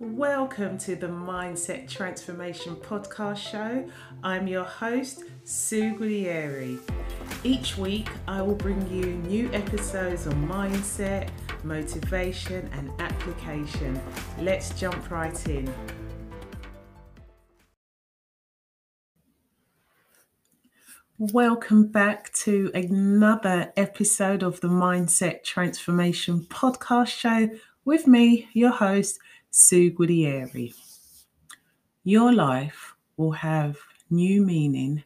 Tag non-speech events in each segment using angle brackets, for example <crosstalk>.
Welcome to the Mindset Transformation Podcast Show. I'm your host, Sue Guglieri. Each week, I will bring you new episodes on mindset, motivation, and application. Let's jump right in. Welcome back to another episode of the Mindset Transformation Podcast Show with me, your host, Sue Gudieri. Your life will have new meaning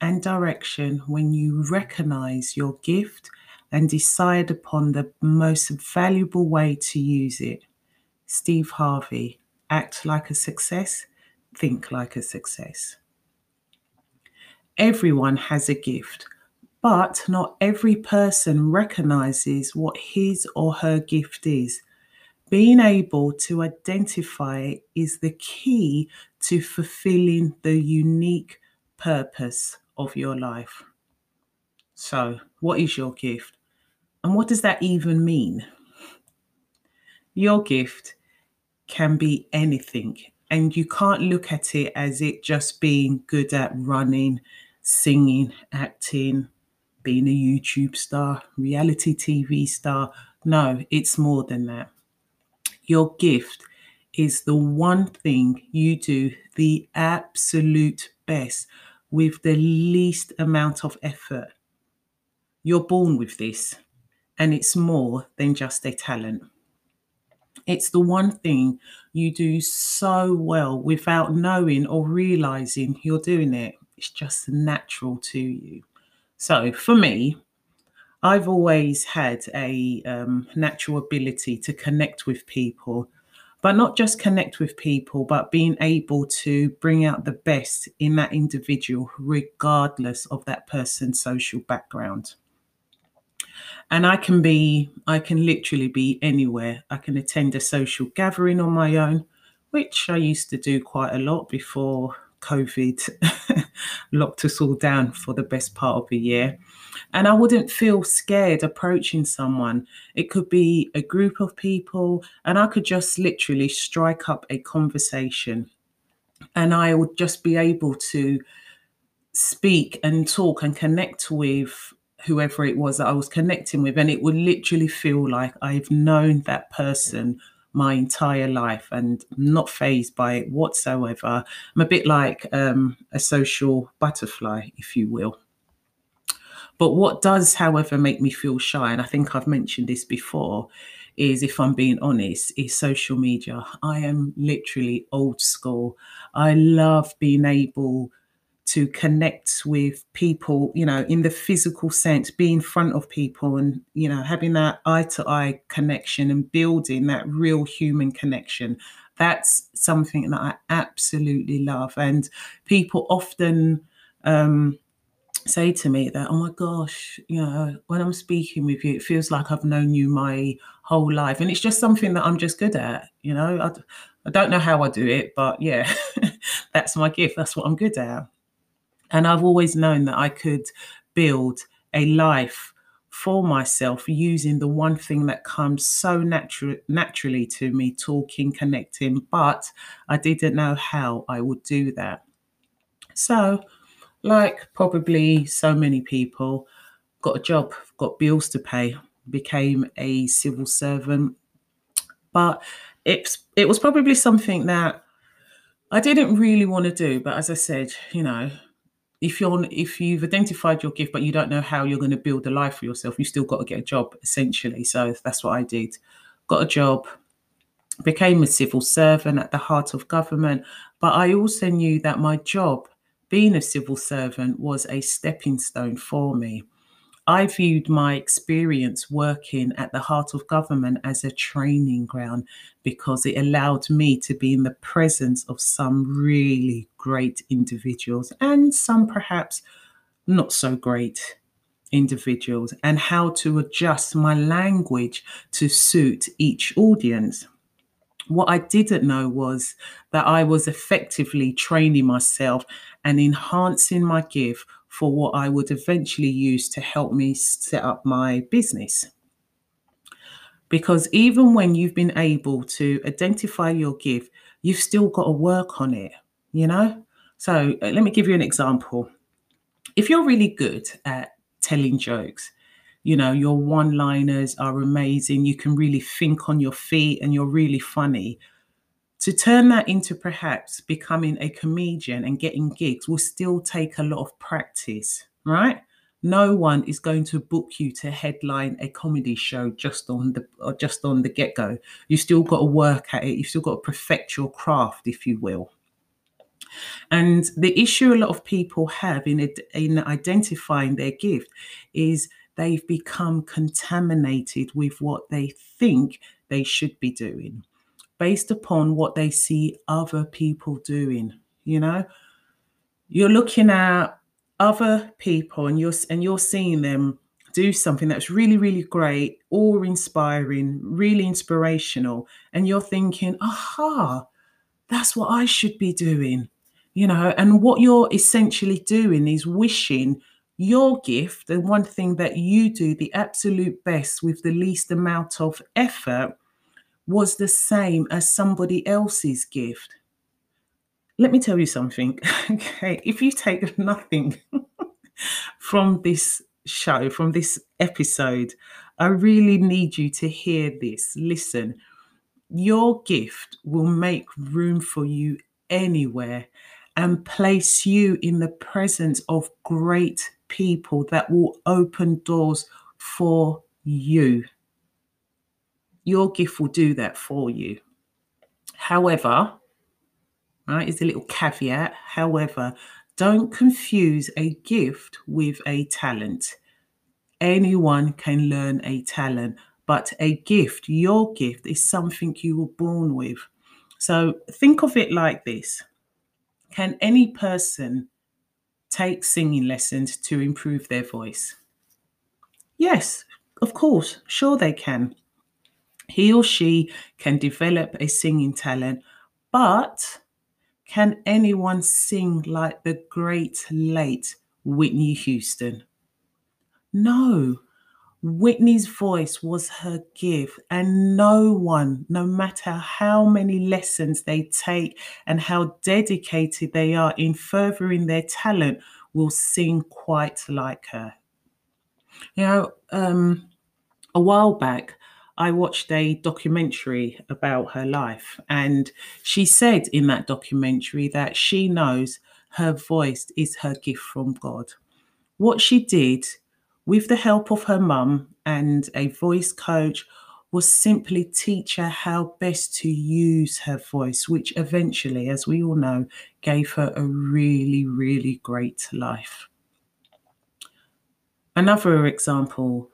and direction when you recognize your gift and decide upon the most valuable way to use it. Steve Harvey, act like a success, think like a success. Everyone has a gift, but not every person recognizes what his or her gift is being able to identify is the key to fulfilling the unique purpose of your life. So, what is your gift? And what does that even mean? Your gift can be anything, and you can't look at it as it just being good at running, singing, acting, being a YouTube star, reality TV star. No, it's more than that. Your gift is the one thing you do the absolute best with the least amount of effort. You're born with this, and it's more than just a talent. It's the one thing you do so well without knowing or realizing you're doing it. It's just natural to you. So, for me, I've always had a um, natural ability to connect with people, but not just connect with people, but being able to bring out the best in that individual, regardless of that person's social background. And I can be, I can literally be anywhere. I can attend a social gathering on my own, which I used to do quite a lot before COVID <laughs> locked us all down for the best part of a year. And I wouldn't feel scared approaching someone. It could be a group of people, and I could just literally strike up a conversation. And I would just be able to speak and talk and connect with whoever it was that I was connecting with. And it would literally feel like I've known that person my entire life and not phased by it whatsoever. I'm a bit like um, a social butterfly, if you will. But what does, however, make me feel shy, and I think I've mentioned this before, is if I'm being honest, is social media. I am literally old school. I love being able to connect with people, you know, in the physical sense, be in front of people and, you know, having that eye to eye connection and building that real human connection. That's something that I absolutely love. And people often, um, say to me that, oh my gosh, you know, when I'm speaking with you, it feels like I've known you my whole life. And it's just something that I'm just good at, you know. I, I don't know how I do it, but yeah, <laughs> that's my gift. That's what I'm good at. And I've always known that I could build a life for myself using the one thing that comes so natural naturally to me talking connecting but i didn't know how i would do that so like probably so many people, got a job, got bills to pay, became a civil servant. But it's it was probably something that I didn't really want to do. But as I said, you know, if you're if you've identified your gift but you don't know how you're going to build a life for yourself, you still got to get a job essentially. So that's what I did. Got a job, became a civil servant at the heart of government. But I also knew that my job being a civil servant was a stepping stone for me. I viewed my experience working at the heart of government as a training ground because it allowed me to be in the presence of some really great individuals and some perhaps not so great individuals, and how to adjust my language to suit each audience. What I didn't know was that I was effectively training myself and enhancing my gift for what I would eventually use to help me set up my business. Because even when you've been able to identify your gift, you've still got to work on it, you know? So uh, let me give you an example. If you're really good at telling jokes, you know, your one liners are amazing, you can really think on your feet and you're really funny. To turn that into perhaps becoming a comedian and getting gigs will still take a lot of practice, right? No one is going to book you to headline a comedy show just on the or just on the get-go. You still got to work at it. You've still got to perfect your craft, if you will. And the issue a lot of people have in in identifying their gift is they've become contaminated with what they think they should be doing based upon what they see other people doing you know? You're looking at other people and you're and you're seeing them do something that's really really great or inspiring really inspirational and you're thinking aha that's what i should be doing you know? And what you're essentially doing is wishing your gift the one thing that you do the absolute best with the least amount of effort was the same as somebody else's gift. Let me tell you something <laughs> okay? If you take <laughs> nothing <laughs> from this show from this episode i really need you to hear this. Listen your gift will make room for you anywhere and place you in the presence of great people that will open doors for you. Your gift will do that for you. However, right, is a little caveat. However, don't confuse a gift with a talent. Anyone can learn a talent, but a gift, your gift, is something you were born with. So think of it like this Can any person take singing lessons to improve their voice? Yes, of course, sure they can. He or she can develop a singing talent, but can anyone sing like the great late Whitney Houston? No, Whitney's voice was her gift, and no one, no matter how many lessons they take and how dedicated they are in furthering their talent, will sing quite like her. You know, um, a while back, I watched a documentary about her life, and she said in that documentary that she knows her voice is her gift from God. What she did with the help of her mum and a voice coach, was simply teach her how best to use her voice, which eventually, as we all know, gave her a really, really great life. Another example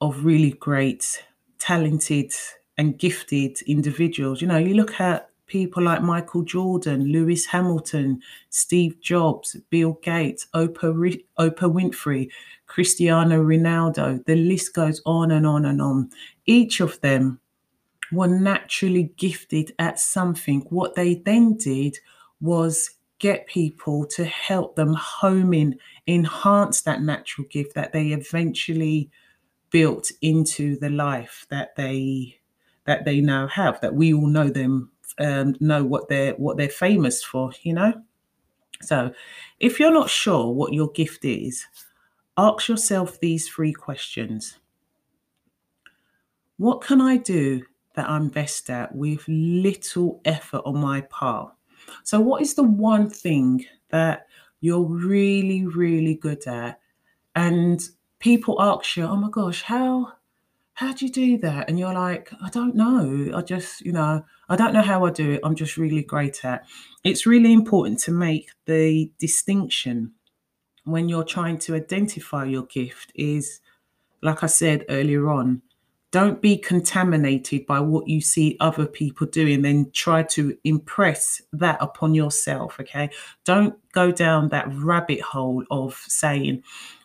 of really great, talented, and gifted individuals, you know, you look at people like Michael Jordan, Lewis Hamilton, Steve Jobs, Bill Gates, Oprah, Oprah Winfrey, Cristiano Ronaldo. The list goes on and on and on. Each of them were naturally gifted at something. What they then did was get people to help them home in, enhance that natural gift that they eventually built into the life that they that they now have that we all know them um, know what they're what they're famous for you know? So if you're not sure what your gift is ask yourself these three questions. What can i do that i'm best at with little effort on my part? So what is the one thing that you're really really good at? And people ask you oh my gosh how how do you do that? And you're like, I don't know. I just, you know, I don't know how I do it. I'm just really great at. It's really important to make the distinction when you're trying to identify your gift is like I said earlier on, don't be contaminated by what you see other people doing, then try to impress that upon yourself. Okay. Don't go down that rabbit hole of saying,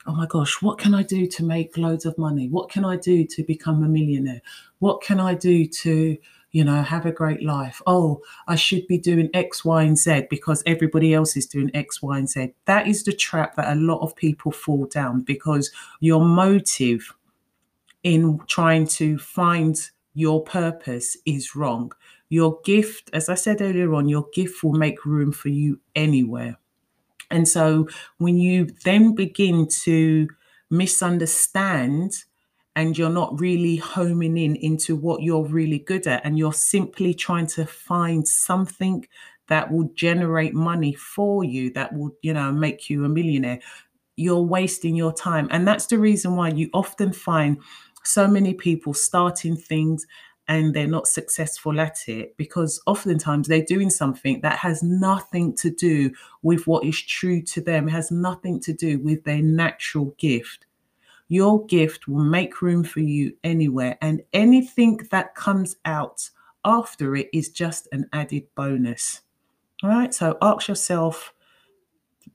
oh my gosh, what can I do to make loads of money? What can I do to become a millionaire? What can I do to, you know, have a great life? Oh, I should be doing X, Y, and Z because everybody else is doing X, Y, and Z. That is the trap that a lot of people fall down because your motive in trying to find your purpose is wrong. Your gift, as I said earlier on, your gift will make room for you anywhere. And so when you then begin to misunderstand and you're not really homing in into what you're really good at and you're simply trying to find something that will generate money for you that will you know make you a millionaire you're wasting your time. And that's the reason why you often find so many people starting things and they're not successful at it because oftentimes they're doing something that has nothing to do with what is true to them, it has nothing to do with their natural gift. Your gift will make room for you anywhere, and anything that comes out after it is just an added bonus. All right, so ask yourself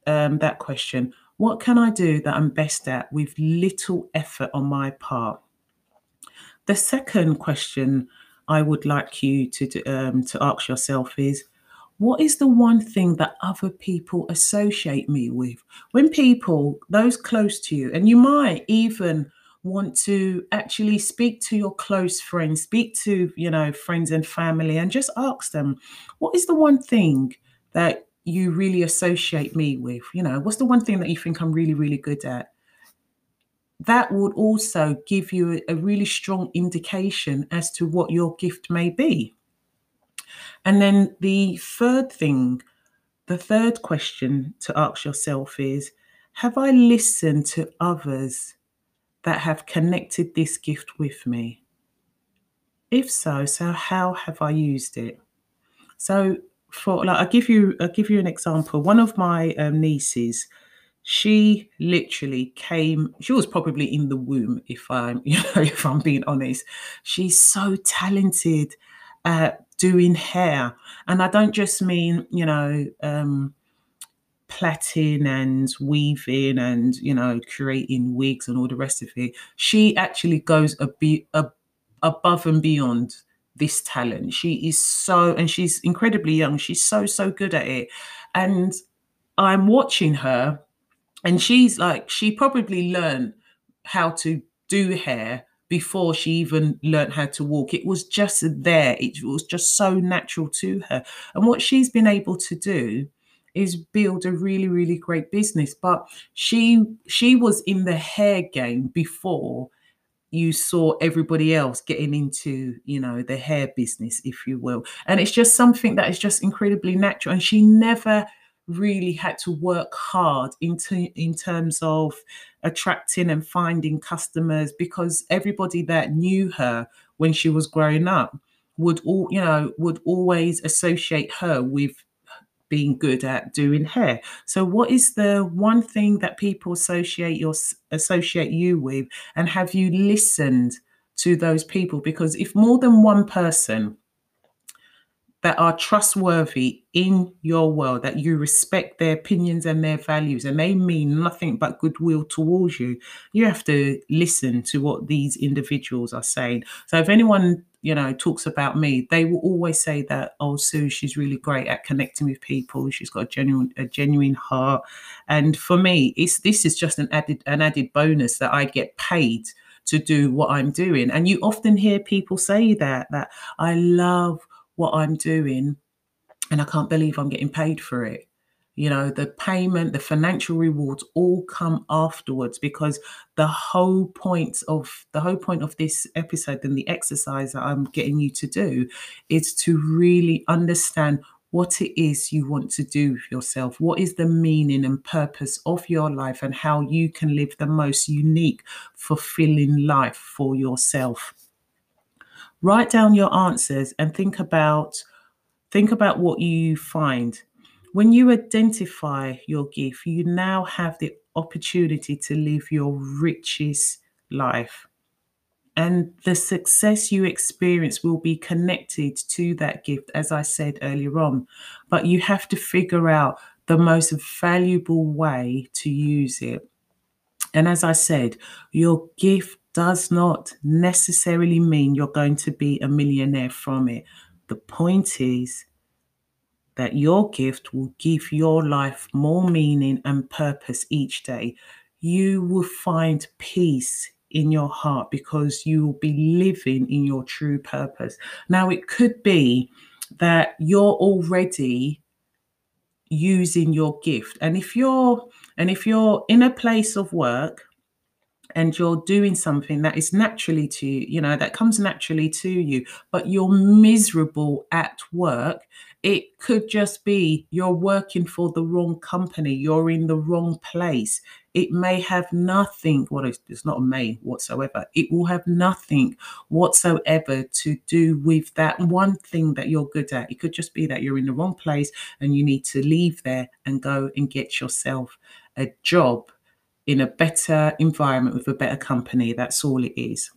um, that question What can I do that I'm best at with little effort on my part? The second question I would like you to um, to ask yourself is, what is the one thing that other people associate me with? When people, those close to you, and you might even want to actually speak to your close friends, speak to, you know, friends and family, and just ask them, what is the one thing that you really associate me with? You know, what's the one thing that you think I'm really, really good at? That would also give you a really strong indication as to what your gift may be. And then the third thing, the third question to ask yourself is Have I listened to others that have connected this gift with me? If so, so how have I used it? So, for like, I'll give you, I'll give you an example. One of my um, nieces, she literally came she was probably in the womb if i'm <laughs> you know if i'm being honest. She's so talented at doing hair. And i don't just mean you know um plaiting and weaving and you know creating wigs and all the rest of it. She actually goes a bit above and beyond this talent. She is so and she's incredibly young. She's so so good at it. And i'm watching her and she's like she probably learned how to do hair before she even learned how to walk. It was just there. It was just so natural to her. And what she's been able to do is build a really really great business. But she she was in the hair game before you saw everybody else getting into you know the hair business if you will. And it's just something that is just incredibly natural. And she never really had to work hard into in terms of attracting and finding customers because everybody that knew her when she was growing up would all you know would always associate her with being good at doing hair. So what is the one thing that people associate your associate you with and have you listened to those people because if more than one person that are trustworthy in your world, that you respect their opinions and their values, and they mean nothing but goodwill towards you, you have to listen to what these individuals are saying. So if anyone you know talks about me, they will always say that oh Sue, she's really great at connecting with people. She's got a genuine a genuine heart, and for me, it's this is just an added an added bonus that I get paid to do what I'm doing. And you often hear people say that that I love what I'm doing and I can't believe I'm getting paid for it. You know, the payment, the financial rewards all come afterwards because the whole point of the whole point of this episode and the exercise that I'm getting you to do is to really understand what it is you want to do with yourself. What is the meaning and purpose of your life and how you can live the most unique, fulfilling life for yourself write down your answers and think about think about what you find. When you identify your gift you now have the opportunity to live your richest life. And the success you experience will be connected to that gift as i said earlier on. But you have to figure out the most valuable way to use it. And as i said your gift does not necessarily mean you're going to be a millionaire from it. The point is that your gift will give your life more meaning and purpose each day. You will find peace in your heart because you will be living in your true purpose. Now, it could be that you're already using your gift and if you're and if you're in a place of work and you're doing something that is naturally to you, you know, that comes naturally to you, but you're miserable at work, it could just be you're working for the wrong company, you're in the wrong place. It may have nothing, well, it's, it's not a may whatsoever. It will have nothing whatsoever to do with that one thing that you're good at. It could just be that you're in the wrong place and you need to leave there and go and get yourself a job in a better environment with a better company. That's all it is.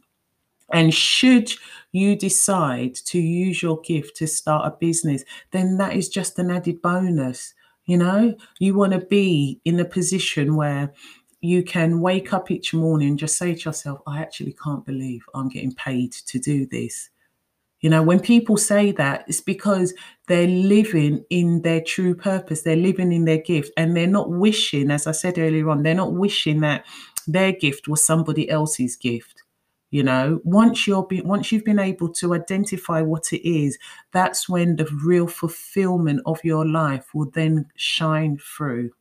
And should you decide to use your gift to start a business, then that is just an added bonus. You know, you want to be in a position where you can wake up each morning and just say to yourself, I actually can't believe I'm getting paid to do this. You know, when people say that, it's because they're living in their true purpose, they're living in their gift, and they're not wishing, as I said earlier on, they're not wishing that their gift was somebody else's gift. You know, once you're be, once you've been able to identify what it is, that's when the real fulfillment of your life will then shine through.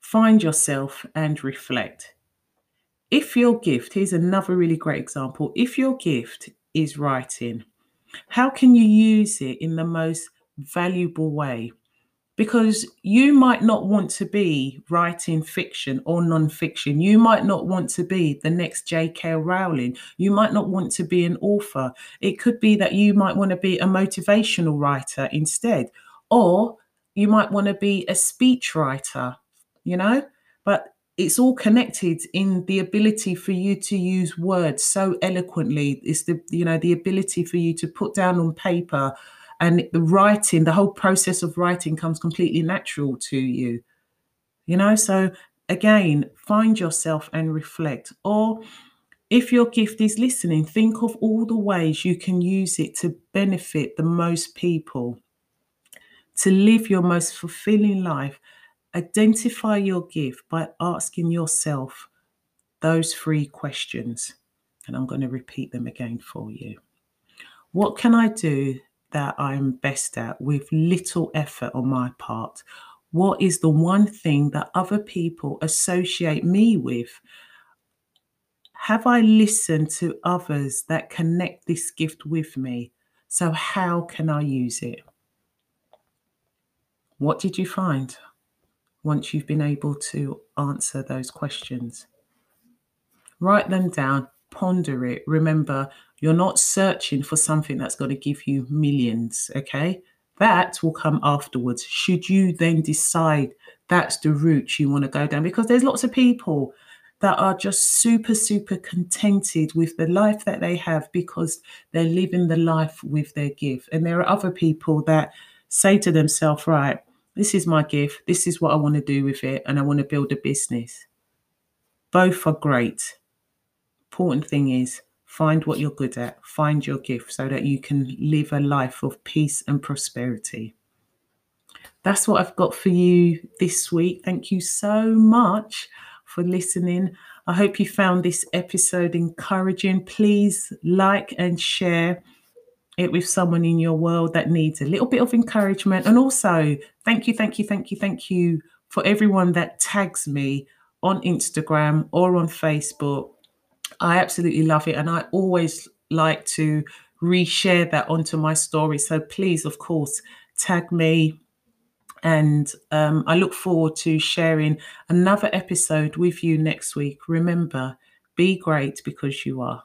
Find yourself and reflect if your gift, here's another really great example. If your gift is writing, how can you use it in the most valuable way? Because you might not want to be writing fiction or non-fiction. You might not want to be the next J.K. Rowling. You might not want to be an author. It could be that you might want to be a motivational writer instead, or you might want to be a speech writer, you know? But it's all connected in the ability for you to use words so eloquently. It's the you know the ability for you to put down on paper and the writing the whole process of writing comes completely natural to you you know? So again find yourself and reflect. Or if your gift is listening think of all the ways you can use it to benefit the most people to live your most fulfilling life Identify your gift by asking yourself those three questions. And I'm going to repeat them again for you. What can I do that I'm best at with little effort on my part? What is the one thing that other people associate me with? Have I listened to others that connect this gift with me? So, how can I use it? What did you find? Once you've been able to answer those questions. Write them down, ponder it. Remember, you're not searching for something that's going to give you millions, okay? That will come afterwards. Should you then decide that's the route you want to go down? Because there's lots of people that are just super, super contented with the life that they have because they're living the life with their gift. And there are other people that say to themselves, right, this is my gift. This is what I want to do with it. And I want to build a business. Both are great. Important thing is find what you're good at, find your gift so that you can live a life of peace and prosperity. That's what I've got for you this week. Thank you so much for listening. I hope you found this episode encouraging. Please like and share it with someone in your world that needs a little bit of encouragement. And also, thank you, thank you, thank you, thank you for everyone that tags me on Instagram or on Facebook. I absolutely love it. And I always like to reshare that onto my story. So please, of course, tag me. And um, I look forward to sharing another episode with you next week. Remember, be great because you are.